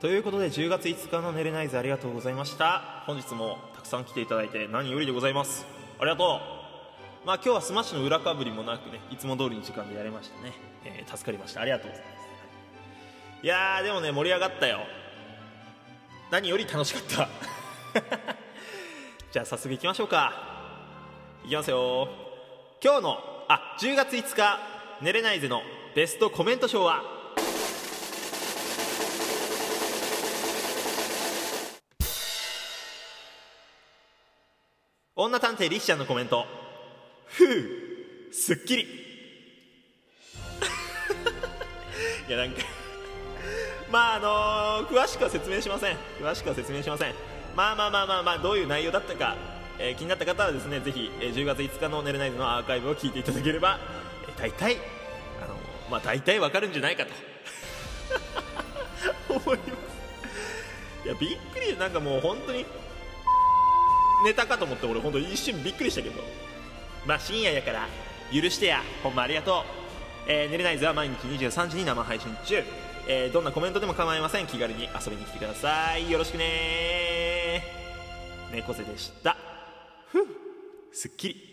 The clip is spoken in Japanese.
ということで10月5日の寝れない図ありがとうございました。本日もたくさん来ていただいて何よりでございます。ありがとう。まあ今日はスマッシュの裏かぶりもなくねいつも通りの時間でやれましたね、えー助かりました。ありがとうございます。いやーでもね盛り上がったよ。何より楽しかった。じゃあ早速いきましょうか。いきますよ。今日のあ10月5日寝れないぜのベストコメント賞は女探偵リッシャンのコメント。ふうすっきり。いやなんかまああのー詳しくは説明しません。詳しくは説明しません。まあまあまあまあまあどういう内容だったか、えー気になった方はですねぜひ、えー10月5日の「寝れない図」のアーカイブを聞いていただければ、えー大体あのまあ大体わかるんじゃないかと。思います。いやびっくりなんかもう本当にネタかと思って俺本当一瞬びっくりしたけど。まあ深夜やから許してや。ほんまありがとう、えー寝れないズは毎日23時に生配信中、えーどんなコメントでも構いません。気軽に遊びに来てください。よろしくね猫背でした。ふっすっきり。